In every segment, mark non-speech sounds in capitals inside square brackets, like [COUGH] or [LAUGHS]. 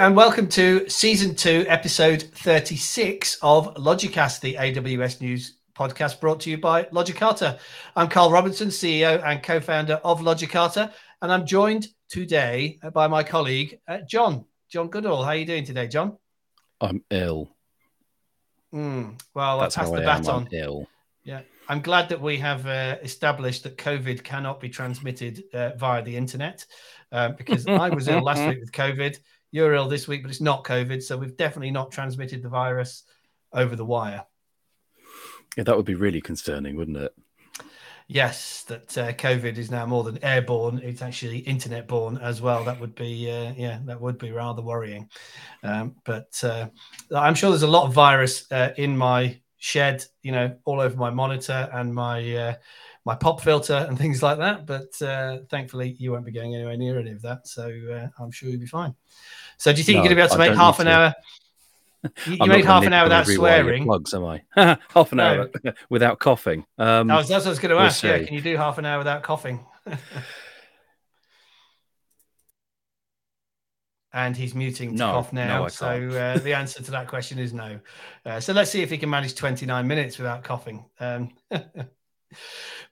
and welcome to season two, episode 36 of Logicast, the AWS News podcast brought to you by Logicata. I'm Karl Robinson, CEO and co founder of Logicata, and I'm joined today by my colleague, uh, Jon. Jon Goodall. How are you doing today, Jon? I'm ill. Mm, well, That's I passed how the I am. baton. I'm ill. Yeah, I'm glad that we have uh, established that COVID cannot be transmitted uh, via the internet uh, because I was ill last [LAUGHS] week with COVID. You're ill this week, but it's not COVID. So we've definitely not transmitted the virus over the wire. Yeah, that would be really concerning, wouldn't it? Yes, that uh, COVID is now more than airborne; it's actually internet-borne as well. That would be, uh, yeah, that would be rather worrying. Um, but uh, I'm sure there's a lot of virus uh, in my shed, you know, all over my monitor and my uh, my pop filter and [LAUGHS] things like that. But uh, thankfully, you won't be going anywhere near any of that, so uh, I'm sure you'll be fine. So, do you think No, you're going to be able to I make half an to. hour? You, you made half an hour without swearing. Plugs, am I? [LAUGHS] [LAUGHS] half an hour [LAUGHS] without coughing. Um, I was, that's what I was going to we'll ask. Yeah, can you do half an hour without coughing? and he's muting to No, cough now. I so uh, the answer to that question is no. Uh, so let's see if he can manage 29 minutes without coughing. Um,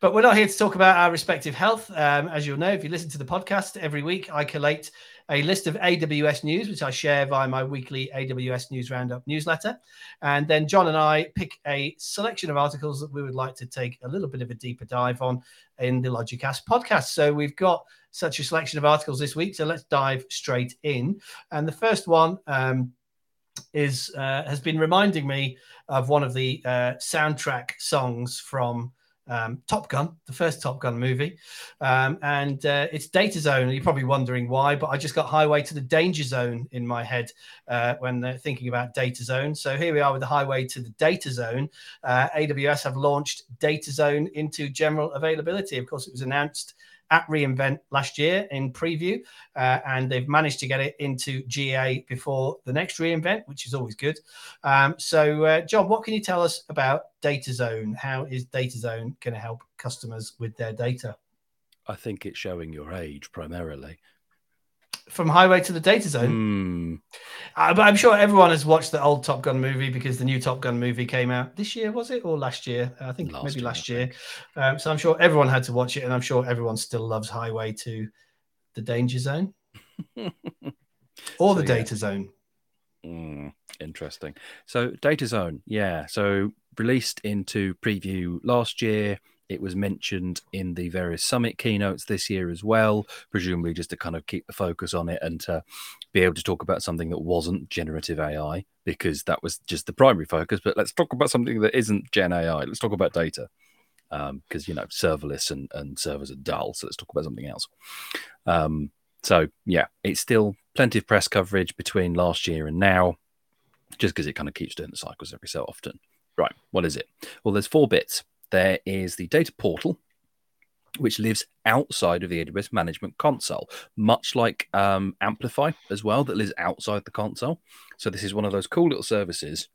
but we're not here to talk about our respective health. Um, as you'll know, if you listen to the podcast every week, I collate a list of AWS news, which I share via my weekly AWS News Roundup newsletter. And then Jon and I pick a selection of articles that we would like to take a little bit of a deeper dive on in the Logicast podcast. So we've got such a selection of articles this week. So let's dive straight in. And the first one um, is uh, has been reminding me of one of the uh, soundtrack songs from um, Top Gun, the first Top Gun movie, um, and uh, it's Data Zone. You're probably wondering why, but I just got Highway to the Danger Zone in my head uh, when thinking about Data Zone. So here we are with the Highway to the Data Zone. Uh, AWS have launched Data Zone into general availability. Of course, it was announced at reInvent last year in preview, uh, and they've managed to get it into GA before the next reInvent, which is always good. Um, so, uh, Jon, what can you tell us about Data Zone? How is Data Zone going to help customers with their data? I think it's showing your age primarily. From Highway to the Data Zone, Hmm. uh, but I'm sure everyone has watched the old Top Gun movie because the new Top Gun movie came out this year, was it, or last year? I think Last maybe year, last year. Um, so I'm sure everyone had to watch it, and I'm sure everyone still loves Highway to the Danger Zone [LAUGHS] or the So, yeah. Data Zone. Mm, interesting. So, Data Zone, yeah. So, released into preview last year. It was mentioned in the various summit keynotes this year as well, presumably just to kind of keep the focus on it and to be able to talk about something that wasn't generative AI, because that was just the primary focus. But let's talk about something that isn't Gen AI. Let's talk about data. Because, you know, serverless and, and servers are dull. So, let's talk about something else. Um, so, yeah, it's still plenty of press coverage between last year and now, just because it kind of keeps doing the cycles every so often. Right, what is it? Well, there's four bits. There is the data portal, which lives outside of the AWS Management Console, much like um, Amplify as well, that lives outside the console. So, this is one of those cool little services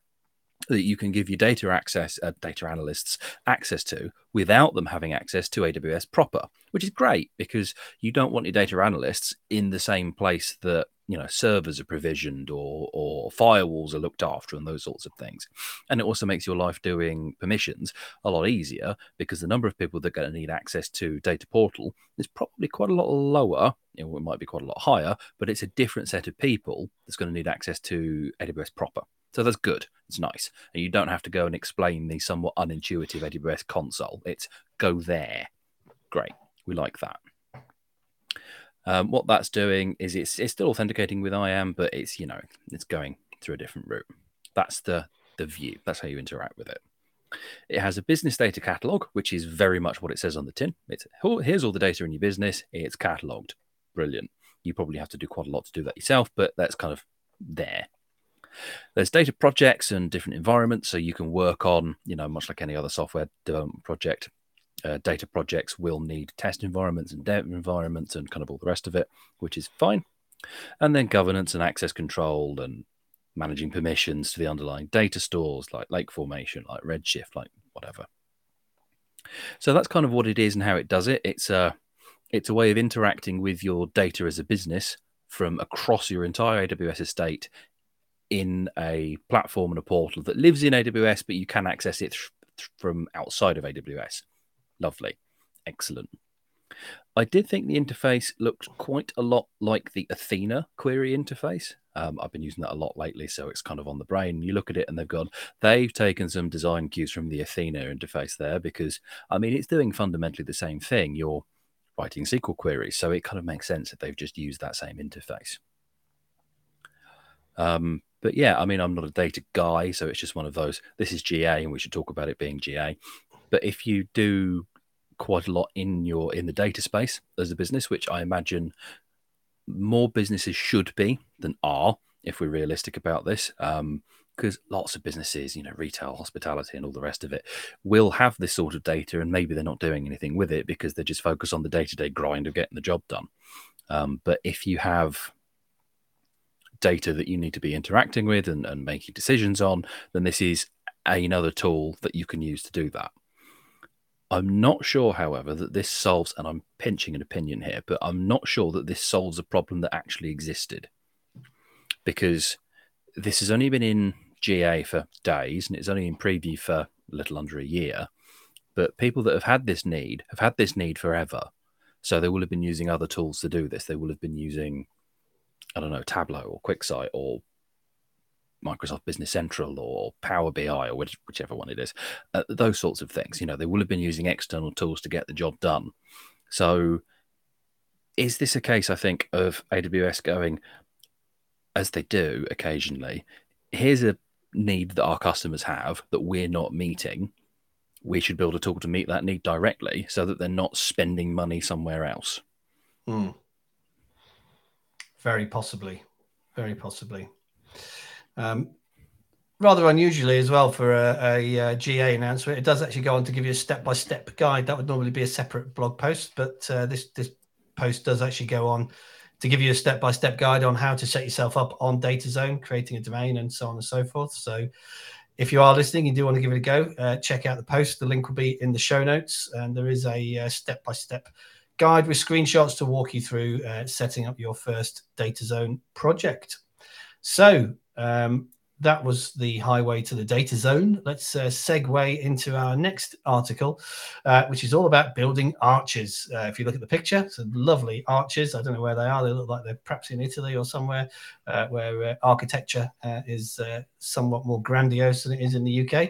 that you can give your data access, uh, data analysts access to without them having access to AWS proper, which is great because you don't want your data analysts in the same place that you know servers are provisioned or or firewalls are looked after and those sorts of things. And it also makes your life doing permissions a lot easier because the number of people that are going to need access to data portal is probably quite a lot lower. It might be quite a lot higher, but it's a different set of people that's going to need access to AWS proper. So that's good. It's nice. And you don't have to go and explain the somewhat unintuitive AWS console. It's go there. Great. We like that. Um, what that's doing is it's it's still authenticating with IAM, but it's you know it's going through a different route. That's the the view. That's how you interact with it. It has a business data catalog, which is very much what it says on the tin. It's "Oh, here's all the data in your business. It's cataloged. Brilliant. You probably have to do quite a lot to do that yourself, but that's kind of there. There's data projects and different environments, so you can work on, you know, much like any other software development project. Uh, data projects will need test environments and dev environments and kind of all the rest of it, which is fine. And then governance and access control and managing permissions to the underlying data stores like Lake Formation, like Redshift, like whatever. So that's kind of what it is and how it does it. It's a it's a way of interacting with your data as a business from across your entire AWS estate in a platform and a portal that lives in AWS, but you can access it th- from outside of AWS. Lovely. Excellent. I did think the interface looked quite a lot like the Athena query interface. Um, I've been using that a lot lately, so it's kind of on the brain. You look at it and they've gone, they've taken some design cues from the Athena interface there because, I mean, it's doing fundamentally the same thing. You're writing SQL queries, so it kind of makes sense that they've just used that same interface. Um, but yeah, I mean, I'm not a data guy, so it's just one of those. This is GA, and we should talk about it being GA. But if you do quite a lot in your in the data space as a business, which I imagine more businesses should be than are, if we're realistic about this. Um, because lots of businesses, you know, retail, hospitality, and all the rest of it, will have this sort of data, and maybe they're not doing anything with it because they're just focused on the day-to-day grind of getting the job done. Um, but if you have data that you need to be interacting with and, and making decisions on, then this is another tool that you can use to do that. I'm not sure, however, that this solves, and I'm pinching an opinion here, but I'm not sure that this solves a problem that actually existed. Because this has only been in GA for days and it's only in preview for a little under a year. But people that have had this need have had this need forever. So they will have been using other tools to do this. They will have been using, I don't know, Tableau or QuickSight or Microsoft Business Central or Power BI or which, whichever one it is, uh, those sorts of things. You know, they will have been using external tools to get the job done. So, is this a case, I think, of AWS going, as they do occasionally, here's a need that our customers have that we're not meeting. We should build a tool to meet that need directly so that they're not spending money somewhere else. Mm. Very possibly. Very possibly. Um, rather unusually as well for a, a, a, GA announcement. It does actually go on to give you a step-by-step guide. That would normally be a separate blog post, but uh, this this post does actually go on to give you a step-by-step guide on how to set yourself up on DataZone, creating a domain, and so on and so forth. So. If you are listening, you do want to give it a go, uh, check out the post. The link will be in the show notes, and there is a uh, step-by-step guide with screenshots to walk you through uh, setting up your first DataZone project. So, um, that was the highway to the data zone. Let's uh, segue into our next article, uh, which is all about building arches. Uh, if you look at the picture, some lovely arches. I don't know where they are. They look like they're perhaps in Italy or somewhere uh, where uh, architecture uh, is somewhat more grandiose than it is in the UK.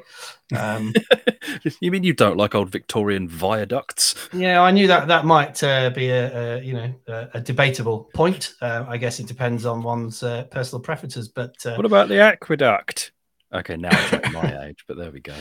Um, [LAUGHS] [LAUGHS] you mean you don't like old Victorian viaducts? Yeah, I knew that that might be a, a, you know a, a debatable point. I guess it depends on one's personal preferences. But what about the aqueduct? Okay, now I'm my age, but there we go.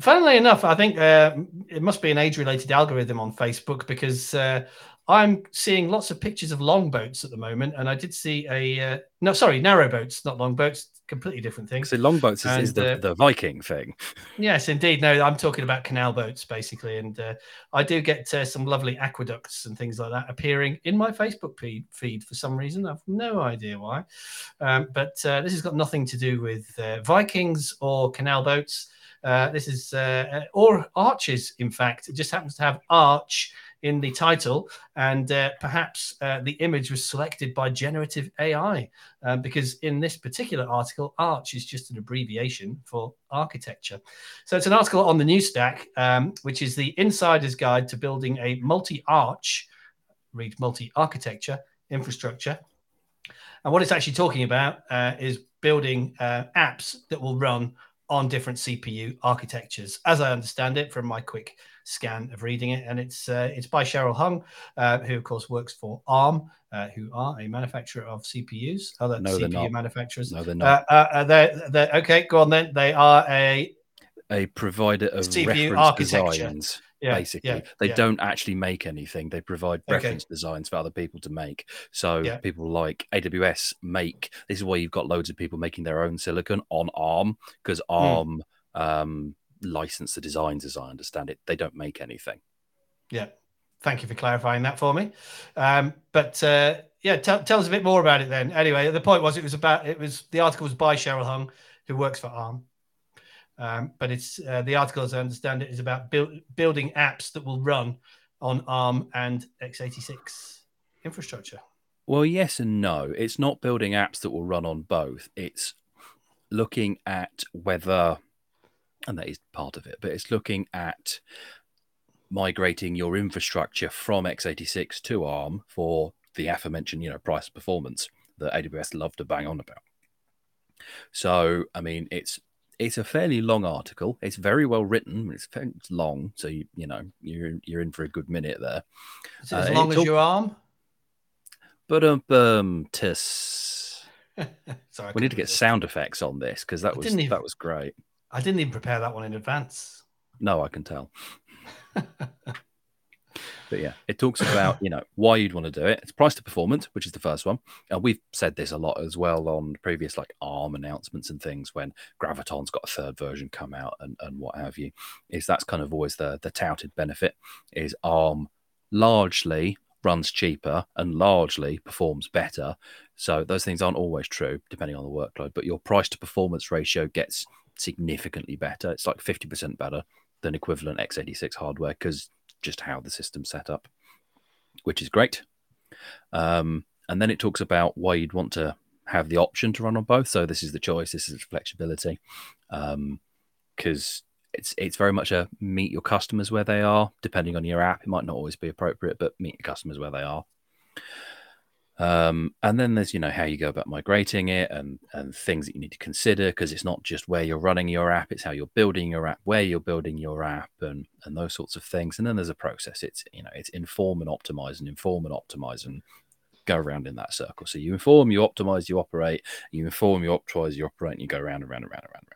Funnily enough, I think uh, it must be an age-related algorithm on Facebook because uh, I'm seeing lots of pictures of longboats at the moment, and I did see a uh, no, sorry, narrow boats, not longboats, completely different thing. So longboats is, and, is the, uh, the Viking thing. Yes, indeed. No, I'm talking about canal boats basically, and uh, I do get uh, some lovely aqueducts and things like that appearing in my Facebook feed, feed for some reason. I've no idea why, um, but uh, this has got nothing to do with uh, Vikings or canal boats. Uh, this is or arches. In fact, it just happens to have arch in the title, and uh, perhaps uh, the image was selected by generative AI, um, because in this particular article, Arch is just an abbreviation for architecture. So it's an article on the New Stack, um, which is the insider's guide to building a multi-arch, read multi-architecture infrastructure. And what it's actually talking about uh, is building uh, apps that will run on different CPU architectures, as I understand it from my quick scan of reading it, and it's uh, it's by Cheryl Hung, uh, who of course works for ARM, uh, who are a manufacturer of CPUs, other no, CPU manufacturers. No, they're not. Uh, uh, they're, they're, okay. Go on then. They are a a provider of CPU architecture. designs. Yeah, basically, yeah, they yeah. don't actually make anything. They provide reference okay. designs for other people to make. So people like AWS make. This is why you've got loads of people making their own silicon on ARM because hmm. ARM mm. um, license the designs, as I understand it. They don't make anything. Yeah. Thank you for clarifying that for me. Um, but uh, yeah, tell, tell us a bit more about it then. Anyway, the point was it was about it was the article was by Cheryl Hung, who works for ARM. Um, but it's uh, the article, as I understand it, is about build, building apps that will run on ARM and x86 infrastructure. Well, yes and no. It's not building apps that will run on both. It's looking at whether, and that is part of it, but it's looking at migrating your infrastructure from x86 to ARM for the aforementioned, you know, price performance that AWS love to bang on about. So, I mean, it's it's a fairly long article. It's very well written. It's, it's long, so you you know you're you're in for a good minute there. Is it as uh, long as your arm? But um, um tis. [LAUGHS] Sorry, we need to get sound effects on this because that was even, that was great. I didn't even prepare that one in advance. No, I can tell. [LAUGHS] but yeah, it talks about you know why you'd want to do it. It's price to performance, which is the first one, and we've said this a lot as well on previous like ARM announcements and things when Graviton's got a third version come out and, and what have you. Is that's kind of always the the touted benefit is ARM largely runs cheaper and largely performs better. So those things aren't always true depending on the workload, but your price to performance ratio gets significantly better. It's like 50% better than equivalent x86 hardware because just how the system's set up, which is great. Um, and then it talks about why you'd want to have the option to run on both. So this is the choice, this is flexibility, because um, it's it's very much a meet your customers where they are. Depending on your app, it might not always be appropriate, but meet your customers where they are. Um, and then there's you know how you go about migrating it and and things that you need to consider because it's not just where you're running your app, it's how you're building your app, where you're building your app, and and those sorts of things. And then there's a process. It's you know it's inform and optimize and inform and optimize and go around in that circle. So you inform, you optimize, you operate. You inform, you optimize, you operate, and you go around and around and around and around.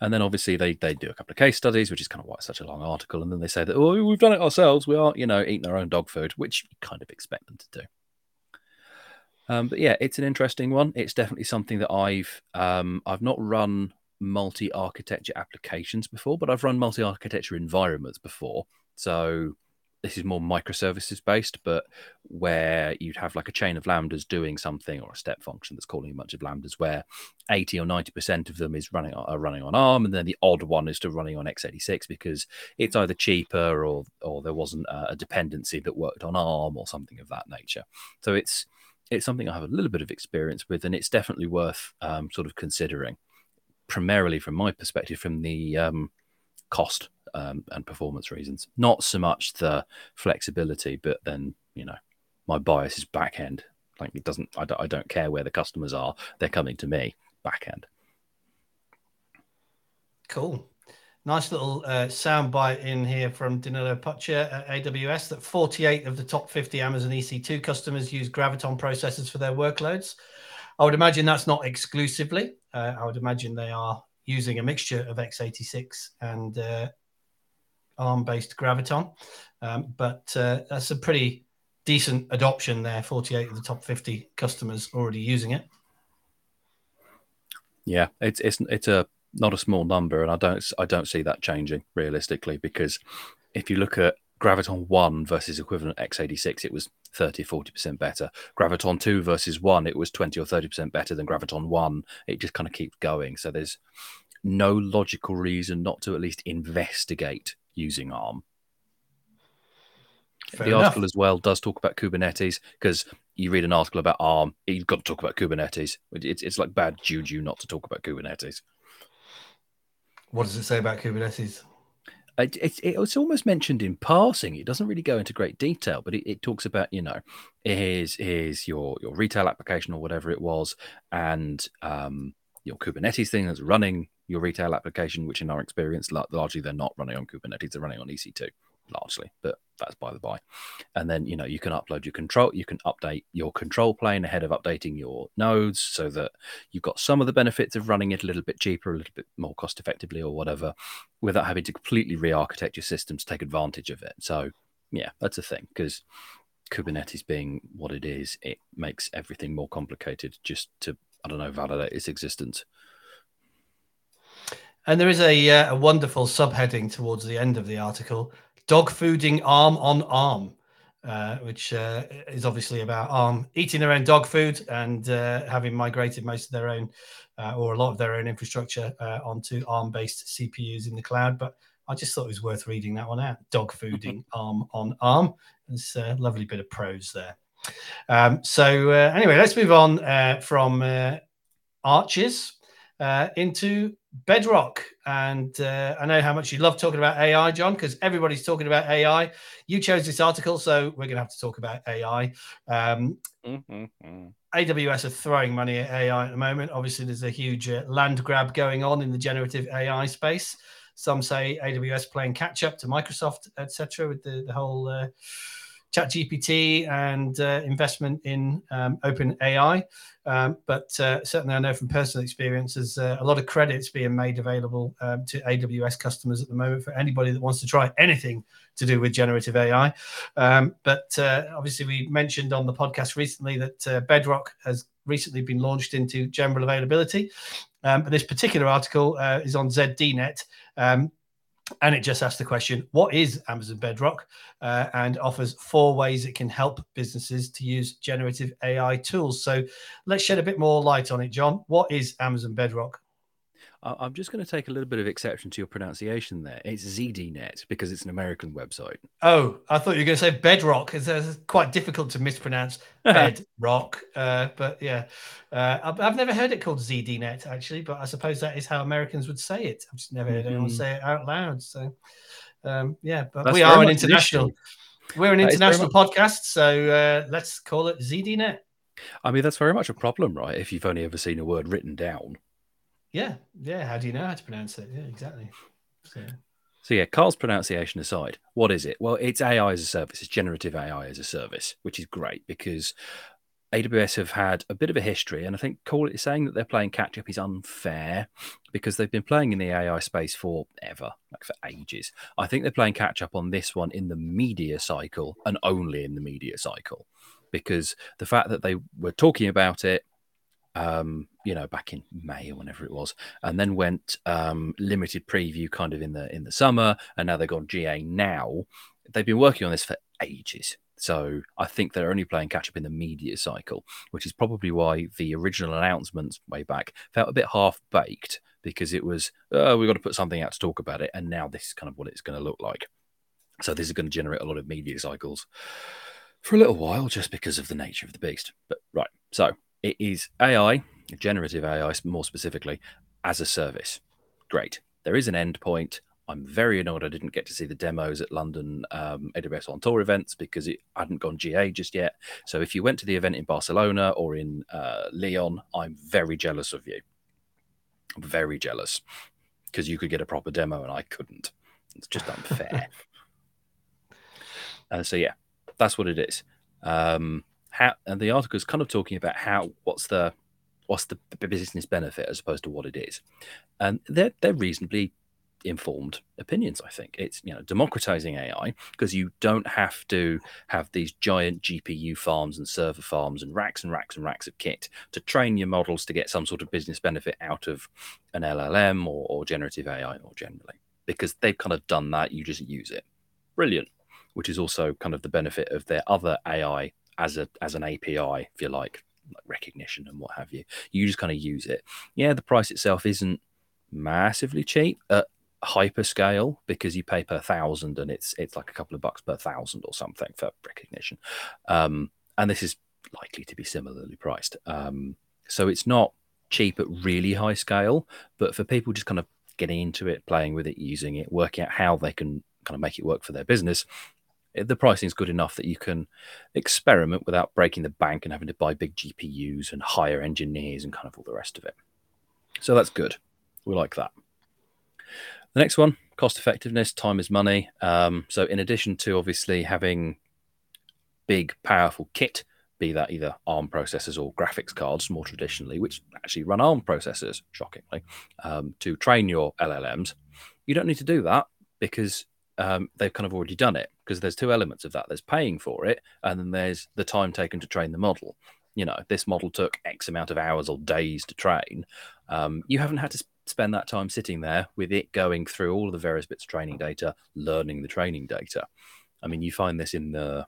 And then obviously they they do a couple of case studies, which is kind of why it's such a long article. And then they say that oh we've done it ourselves. We are you know eating our own dog food, which you kind of expect them to do. Um, but yeah, it's an interesting one. It's definitely something that I've um, I've not run multi-architecture applications before, but I've run multi-architecture environments before. So this is more microservices based, but where you'd have like a chain of lambdas doing something or a step function that's calling a bunch of lambdas, where 80 or 90% of them is running are running on ARM, and then the odd one is to running on x86 because it's either cheaper or or there wasn't a dependency that worked on ARM or something of that nature. So it's it's something I have a little bit of experience with, and it's definitely worth um, sort of considering, primarily from my perspective, from the um, cost um, and performance reasons. Not so much the flexibility, but then you know, my bias is back end. Like it doesn't. I don't, I don't care where the customers are. They're coming to me back end. Cool. Nice little uh, sound bite in here from Danilo Poccia at AWS that 48 of the top 50 Amazon EC2 customers use Graviton processors for their workloads. I would imagine that's not exclusively. Uh, I would imagine they are using a mixture of x86 and uh, ARM based Graviton. Um, but uh, that's a pretty decent adoption there 48 of the top 50 customers already using it. Yeah, it's it's it's a not a small number, and I don't I don't see that changing realistically because if you look at Graviton 1 versus equivalent x86, it was 30 40% better. Graviton 2 versus 1, it was 20 or 30% better than Graviton 1. It just kind of keeps going. So there's no logical reason not to at least investigate using ARM. Fair the enough. article as well does talk about Kubernetes because you read an article about ARM, you've got to talk about Kubernetes. It's, it's like bad juju not to talk about Kubernetes. What does it say about Kubernetes? It, it, it's almost mentioned in passing. It doesn't really go into great detail, but it, it talks about you know, here's here's your your retail application or whatever it was, and um, your Kubernetes thing that's running your retail application, which in our experience, largely they're not running on Kubernetes, they're running on EC2 largely, but that's by the by. And then you know you can upload your control, you can update your control plane ahead of updating your nodes, so that you've got some of the benefits of running it a little bit cheaper, a little bit more cost effectively, or whatever, without having to completely re-architect your system to take advantage of it. So yeah, that's a thing because Kubernetes being what it is, it makes everything more complicated just to I don't know validate its existence. And there is a, uh, a wonderful subheading towards the end of the article dog fooding arm on arm, uh, which uh, is obviously about arm eating their own dog food and uh, having migrated most of their own uh, or a lot of their own infrastructure uh, onto arm based CPUs in the cloud. But I just thought it was worth reading that one out. Dog fooding arm on arm. It's a lovely bit of prose there. Um, so uh, anyway, let's move on uh, from uh, arches uh, into bedrock. And uh, I know how much you love talking about AI, Jon, because everybody's talking about AI. You chose this article, so we're going to have to talk about AI. Um, mm-hmm. AWS are throwing money at AI at the moment. Obviously, there's a huge uh, land grab going on in the generative AI space. Some say AWS playing catch up to Microsoft, etc., with the, the whole uh, ChatGPT and uh, investment in um, OpenAI. Um, but uh, certainly, I know from personal experience, there's uh, a lot of credits being made available um, to AWS customers at the moment for anybody that wants to try anything to do with generative AI. Um, but uh, obviously, we mentioned on the podcast recently that uh, Bedrock has recently been launched into general availability. Um, but this particular article uh, is on ZDNet. And it just asks the question what is amazon bedrock? Uh, and offers four ways it can help businesses to use generative ai tools. So let's shed a bit more light on it Jon. What is amazon bedrock I'm just going to take a little bit of exception to your pronunciation there. It's ZDNet because it's an American website. Oh, I thought you were going to say Bedrock. It's, uh, quite difficult to mispronounce [LAUGHS] Bedrock. Uh, but yeah, uh, I've, never heard it called ZDNet actually, but I suppose that is how Americans would say it. I've just never heard anyone mm-hmm. say it out loud. So um, yeah, but That's we are an international. We're an international podcast, so uh, let's call it ZDNet. I mean, that's very much a problem, right? If you've only ever seen a word written down. Yeah, yeah. How do you know how to pronounce it? Yeah, exactly. So, so yeah, Karl's pronunciation aside, what is it? Well, it's AI as a service. It's generative AI as a service, which is great because AWS have had a bit of a history, and I think Carl is saying that they're playing catch up is unfair because they've been playing in the AI space for ever, like for ages. I think they're playing catch up on this one in the media cycle and only in the media cycle because the fact that they were talking about it um, you know, back in May or whenever it was, and then went um, limited preview kind of in the in the summer, and now they've gone GA now. They've been working on this for ages. So I think they're only playing catch up in the media cycle, which is probably why the original announcements way back felt a bit half baked because it was, oh, we've got to put something out to talk about it. And now this is kind of what it's going to look like. So this is going to generate a lot of media cycles for a little while just because of the nature of the beast. But right. So it is AI, generative AI more specifically, as a service. Great. There is an endpoint. I'm very annoyed I didn't get to see the demos at London um, AWS on tour events because it hadn't gone GA just yet. So if you went to the event in Barcelona or in uh, Lyon, I'm very jealous of you. very jealous because you could get a proper demo and I couldn't. It's just unfair. [LAUGHS] uh, so yeah, that's what it is. Um, how and the article is kind of talking about how what's the what's the business benefit as opposed to what it is, and they're they're reasonably informed opinions. I think it's you know democratizing AI because you don't have to have these giant GPU farms and server farms and racks and racks and racks of kit to train your models to get some sort of business benefit out of an LLM or, or generative AI or generally because they've kind of done that. You just use it. Brilliant. Which is also kind of the benefit of their other AI as a as an API, if you like, like Rekognition and what have you. You just kind of use it. Yeah, the price itself isn't massively cheap at hyperscale because you pay per thousand and it's it's like a couple of bucks per thousand or something for Rekognition. Um, and this is likely to be similarly priced. Um, so it's not cheap at really high scale, but for people just kind of getting into it, playing with it, using it, working out how they can kind of make it work for their business, the pricing is good enough that you can experiment without breaking the bank and having to buy big GPUs and hire engineers and kind of all the rest of it. So that's good. We like that. The next one, cost effectiveness, time is money. Um, so in addition to obviously having big, powerful kit, be that either ARM processors or graphics cards more traditionally, which actually run ARM processors, shockingly, um, to train your LLMs, you don't need to do that because um, they've kind of already done it because there's two elements of that. There's paying for it, and then there's the time taken to train the model. You know, this model took X amount of hours or days to train. Um, you haven't had to spend that time sitting there with it going through all of the various bits of training data, learning the training data. I mean, you find this in the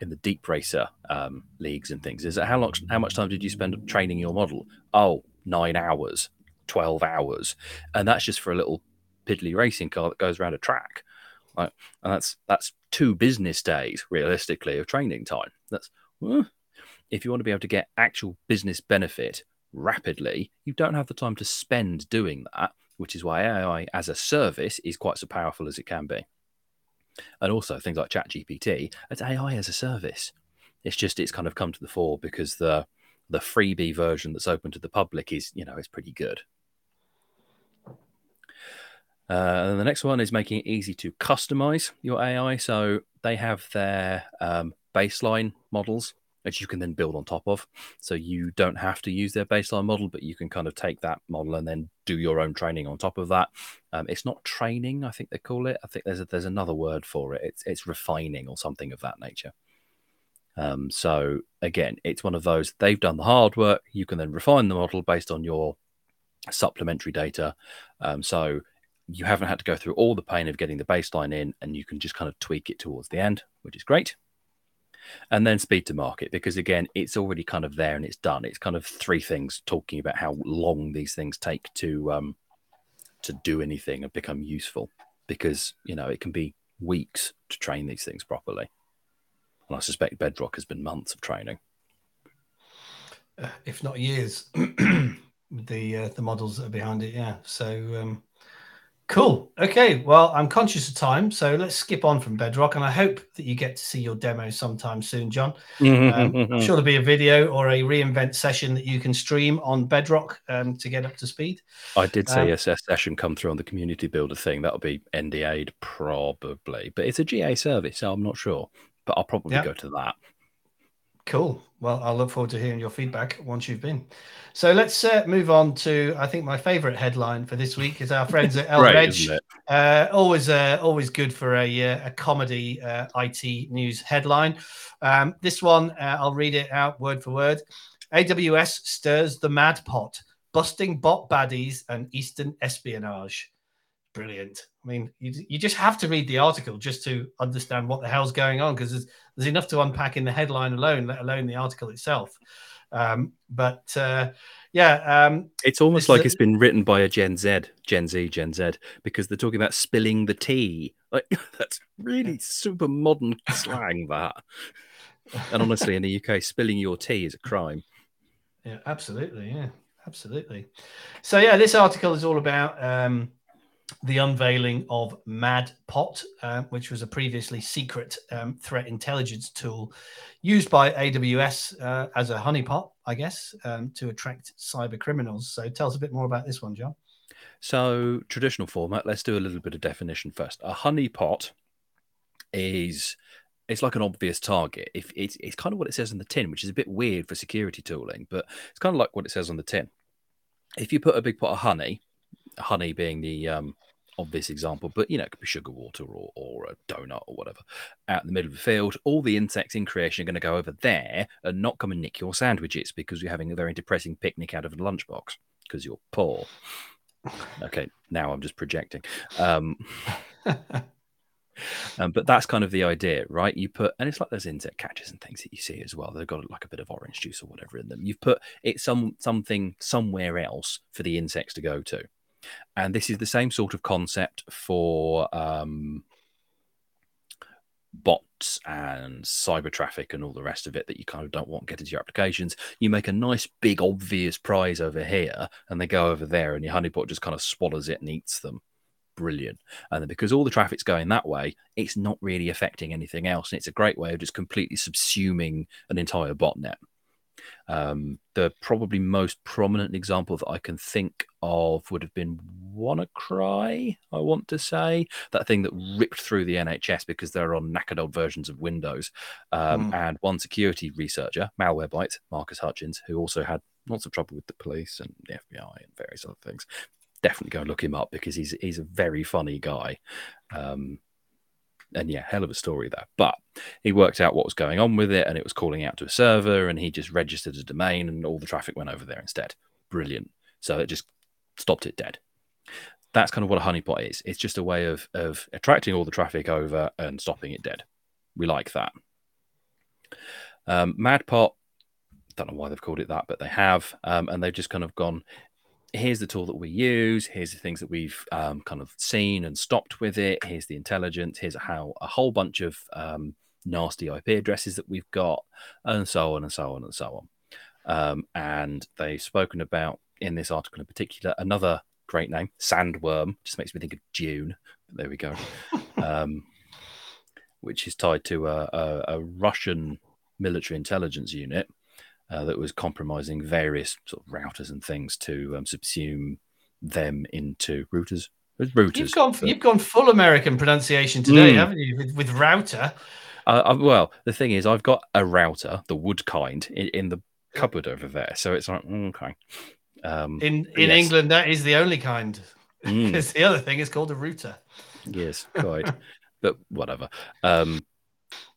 in the DeepRacer um, leagues and things. Is that how much how much time did you spend training your model? Oh, nine hours, twelve hours, and that's just for a little piddly racing car that goes around a track. Right? And that's that's two business days realistically of training time. That's Well, if you want to be able to get actual business benefit rapidly, you don't have the time to spend doing that, which is why AI as a service is quite so powerful as it can be. And also things like ChatGPT, it's AI as a service. It's just it's kind of come to the fore because the the freebie version that's open to the public is, you know, it's pretty good. Uh, and the next one is making it easy to customize your AI. So they have their um, baseline models which you can then build on top of. So you don't have to use their baseline model, but you can kind of take that model and then do your own training on top of that. Um, it's not training, I think they call it. I think there's a, there's another word for it. It's it's refining or something of that nature. Um, so again, it's one of those. They've done the hard work. You can then refine the model based on your supplementary data. Um, so you haven't had to go through all the pain of getting the baseline in, and you can just kind of tweak it towards the end, which is great. And then speed to market because again it's already kind of there and it's done. It's kind of three things talking about how long these things take to um to do anything and become useful because you know it can be weeks to train these things properly. And i suspect bedrock has been months of training. Uh, if not years [CLEARS THROAT] the uh, the models that are behind it yeah. So um Cool. Okay. Well, I'm conscious of time, so let's skip on from Bedrock, and I hope that you get to see your demo sometime soon, Jon. Um, I'm sure there'll be a video or a reinvent session that you can stream on Bedrock um, to get up to speed. I did see um, a session come through on the community builder thing. That'll be NDA'd probably, but it's a GA service, so I'm not sure. But I'll probably yeah. go to that. Cool. Well, I'll look forward to hearing your feedback once you've been. So let's uh, move on to I think my favourite headline for this week is our friends at [LAUGHS] El Reg. Uh, always, uh, always good for a, uh, a comedy uh, IT news headline. Um, this one, uh, I'll read it out word for word. AWS stirs the mad pot, busting bot baddies and Eastern espionage brilliant. I mean, you, you just have to read the article just to understand what the hell's going on because there's, there's enough to unpack in the headline alone, let alone the article itself. Um, but uh, yeah, um, it's almost like a... it's been written by a Gen Z, Gen Z, Gen Z, because they're talking about spilling the tea. Like [LAUGHS] that's really super modern slang. That, and honestly, in the UK, spilling your tea is a crime. Yeah, absolutely. Yeah, absolutely. So yeah, this article is all about. Um, the unveiling of MadPot, uh, which was a previously secret um, threat intelligence tool used by AWS uh, as a honeypot, I guess, um, to attract cyber criminals. So tell us a bit more about this one, Jon. So, traditional format, let's do a little bit of definition first. A honeypot is it's like an obvious target. If it's, it's kind of what it says on the tin, which is a bit weird for security tooling, but it's kind of like what it says on the tin. If you put a big pot of honey honey being the um, obvious example, but you know, it could be sugar water or, or a donut or whatever out in the middle of the field. All the insects in creation are going to go over there and not come and nick your sandwiches because you're having a very depressing picnic out of a lunchbox because you're poor. Okay, now I'm just projecting. Um, [LAUGHS] um, but that's kind of the idea, right? You put, and it's like those insect catches and things that you see as well. They've got like a bit of orange juice or whatever in them. You've put it some something somewhere else for the insects to go to. And this is the same sort of concept for um, bots and cyber traffic and all the rest of it that you kind of don't want to get into your applications. You make a nice, big, obvious prize over here, and they go over there, and your honeypot just kind of swallows it and eats them. Brilliant. And then because all the traffic's going that way, it's not really affecting anything else. And it's a great way of just completely subsuming an entire botnet. Um, the probably most prominent example that I can think of would have been WannaCry, I want to say. That thing that ripped through the NHS because they're on knackered old versions of Windows. Um, mm. And one security researcher, Malwarebytes, Marcus Hutchins, who also had lots of trouble with the police and the FBI and various other things. Definitely go and look him up because he's he's a very funny guy. Um, and yeah, hell of a story there. But he worked out what was going on with it, and it was calling out to a server, and he just registered a domain, and all the traffic went over there instead. Brilliant. So it just stopped it dead. That's kind of what a honeypot is. It's just a way of of attracting all the traffic over and stopping it dead. We like that. Um, MadPot, don't know why they've called it that, but they have, um, and they've just kind of gone here's the tool that we use here's the things that we've um, kind of seen and stopped with it here's the intelligence here's how a whole bunch of um, nasty IP addresses that we've got, and so on and so on and so on. Um, and they've spoken about in this article in particular another great name, Sandworm, just makes me think of Dune. There we go. [LAUGHS] um, which is tied to a, a, a Russian military intelligence unit uh, that was compromising various sort of routers and things to um, subsume them into routers. Routers. You've gone, but... you've gone full American pronunciation today, mm. haven't you? With, with router. Uh, uh, well, the thing is, I've got a router, the wood kind, in, in the cupboard over there. So it's like, mm, okay. Um, in in yes. England, that is the only kind. Because mm. [LAUGHS] the other thing is called a router. Yes, [LAUGHS] quite. but whatever. Um,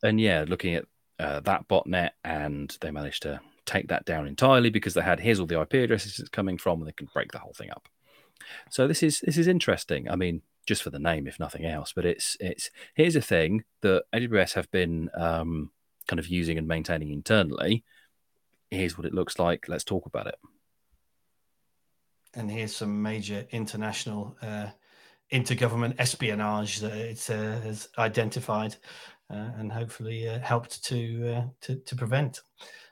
and yeah, looking at uh, that botnet, and they managed to take that down entirely because they had here's all the IP addresses it's coming from, and they can break the whole thing up. So this is this is interesting. I mean, just for the name, if nothing else, but it's it's here's a thing that AWS have been um, kind of using and maintaining internally. Here's what it looks like. Let's talk about it. And here's some major international uh, intergovernment espionage that it uh, has identified uh, and hopefully uh, helped to, uh, to, to prevent.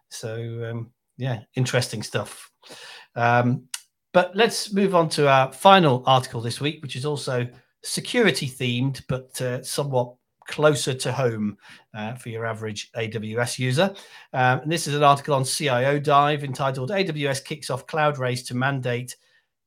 So um, yeah, interesting stuff. Um, but let's move on to our final article this week, which is also security themed, but uh, somewhat closer to home uh, for your average AWS user. Um, and this is an article on CIO Dive entitled AWS Kicks Off Cloud Race to Mandate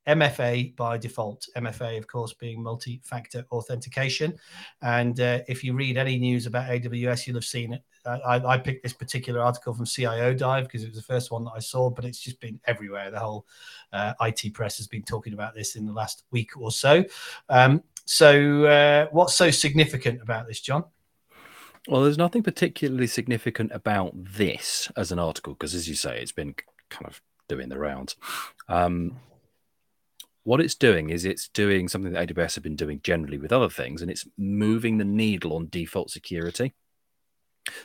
MFA by default. MFA, of course, being multi factor authentication. And uh, if you read any news about AWS, you'll have seen it. I, I, picked this particular article from CIO Dive because it was the first one that I saw, but it's just been everywhere. The whole uh, IT press has been talking about this in the last week or so. Um, so, uh, what's so significant about this, Jon? Well, there's nothing particularly significant about this as an article because, as you say, it's been kind of doing the rounds. Um, what it's doing is it's doing something that AWS have been doing generally with other things, and it's moving the needle on default security.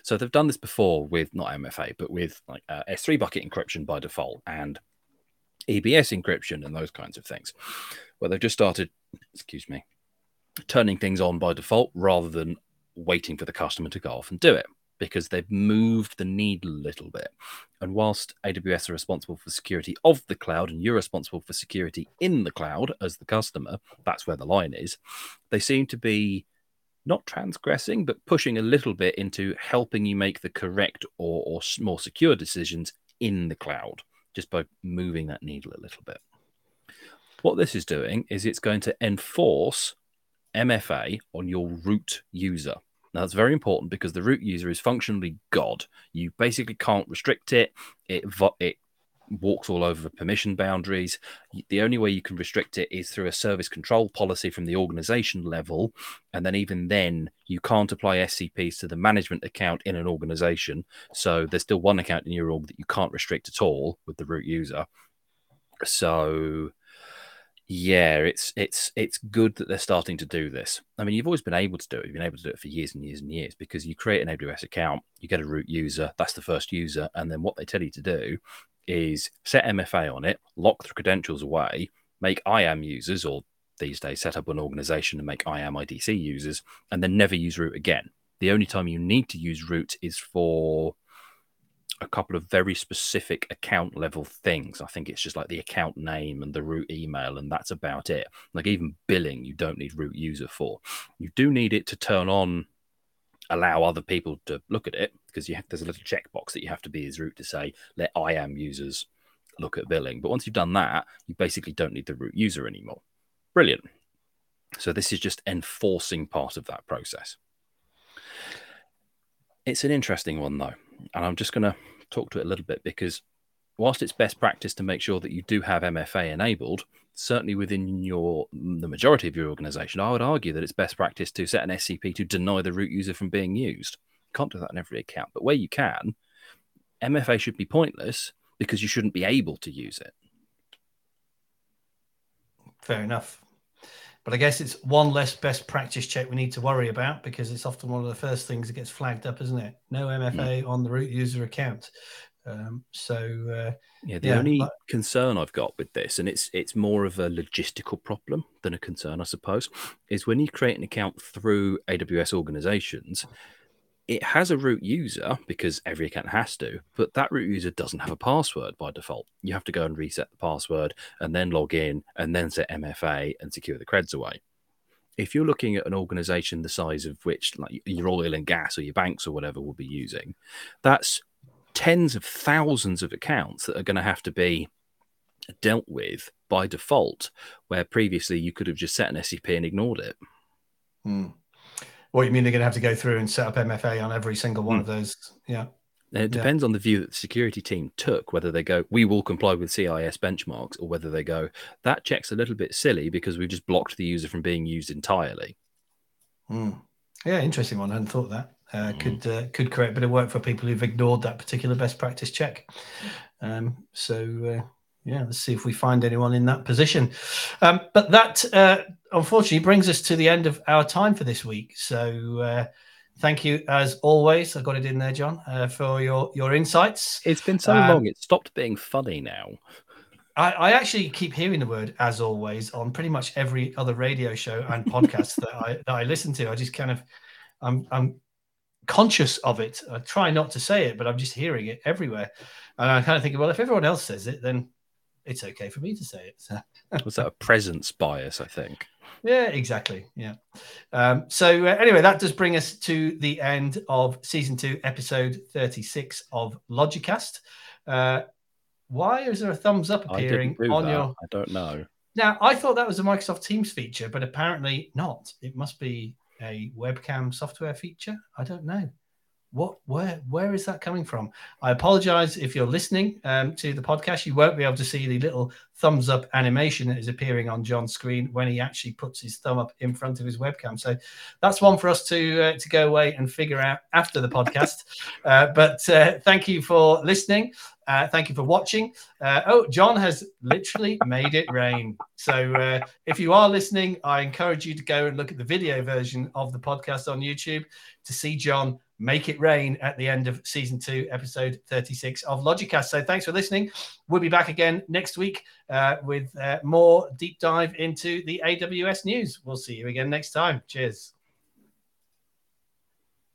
So they've done this before with not MFA, but with like uh, S3 bucket encryption by default and EBS encryption and those kinds of things, where they've just started, excuse me, turning things on by default rather than waiting for the customer to go off and do it because they've moved the needle a little bit. And whilst AWS are responsible for security of the cloud and you're responsible for security in the cloud as the customer, that's where the line is, they seem to be not transgressing, but pushing a little bit into helping you make the correct or, or more secure decisions in the cloud, just by moving that needle a little bit. What this is doing is it's going to enforce MFA on your root user. Now, that's very important because the root user is functionally God. You basically can't restrict it. It it walks all over permission boundaries. The only way you can restrict it is through a service control policy from the organization level. And then, even then, you can't apply SCPs to the management account in an organization. So, there's still one account in your org that you can't restrict at all with the root user. So, yeah, it's it's it's good that they're starting to do this. I mean, you've always been able to do it. You've been able to do it for years and years and years because you create an AWS account, you get a root user, that's the first user, and then what they tell you to do is set MFA on it, lock the credentials away, make IAM users, or these days set up an organization and make IAM IDC users, and then never use root again. The only time you need to use root is for a couple of very specific account level things. I think it's just like the account name and the root email, and that's about it. Like even billing, you don't need root user for. You do need it to turn on, allow other people to look at it because you have, there's a little checkbox that you have to be as root to say let IAM users look at billing. But once you've done that, you basically don't need the root user anymore. Brilliant. So this is just enforcing part of that process. It's an interesting one though and I'm just going to talk to it a little bit because whilst it's best practice to make sure that you do have MFA enabled, certainly within your the majority of your organization, I would argue that it's best practice to set an SCP to deny the root user from being used. Can't do that in every account, but where you can, MFA should be pointless because you shouldn't be able to use it. Fair enough. But I guess it's one less best practice check we need to worry about because it's often one of the first things that gets flagged up, isn't it? No MFA mm. on the root user account. Um, so uh, yeah, the yeah, only but... concern I've got with this, and it's it's more of a logistical problem than a concern, I suppose, is when you create an account through AWS organizations, it has a root user because every account has to, but that root user doesn't have a password by default. You have to go and reset the password and then log in and then set MFA and secure the creds away. If you're looking at an organization the size of which like your oil and gas or your banks or whatever will be using, that's tens of thousands of accounts that are going to have to be dealt with by default, where previously you could have just set an SCP and ignored it. Hmm. What you mean they're going to have to go through and set up MFA on every single one mm. of those? Yeah. It depends yeah. on the view that the security team took, whether they go, we will comply with CIS benchmarks, or whether they go, that check's a little bit silly because we've just blocked the user from being used entirely. Mm. Yeah, interesting one. I hadn't thought that. Uh, mm. Could uh, could create a bit of work for people who've ignored that particular best practice check. Um, so uh, yeah, let's see if we find anyone in that position. Um, but that uh, unfortunately brings us to the end of our time for this week. So uh, thank you as always. I got it in there, Jon, uh, for your your insights. It's been so um, long; it stopped being funny now. I, I, actually keep hearing the word "as always" on pretty much every other radio show and [LAUGHS] podcast that I that I listen to. I just kind of, I'm I'm conscious of it. I try not to say it, but I'm just hearing it everywhere, and I kind of think, well, if everyone else says it, then it's okay for me to say it. So. Was that a presence bias? I think. Yeah, exactly. Yeah. Um, so uh, anyway, that does bring us to the end of season two, episode thirty-six of Logicast. Uh, why is there a thumbs up appearing on that. your? I don't know. Now, I thought that was a Microsoft Teams feature, but apparently not. It must be a webcam software feature. I don't know what where where is that coming from? I apologize if you're listening um, to the podcast. You won't be able to see the little thumbs up animation that is appearing on Jon's screen when he actually puts his thumb up in front of his webcam. So that's one for us to uh, to go away and figure out after the podcast. [LAUGHS] Uh, but uh, thank you for listening. Uh, thank you for watching. Uh, oh, Jon has literally made it rain. So uh, if you are listening, I encourage you to go and look at the video version of the podcast on YouTube to see Jon make it rain at the end of season two, episode 36 of Logicast. So thanks for listening. We'll be back again next week uh, with uh, more deep dive into the AWS news. We'll see you again next time. Cheers.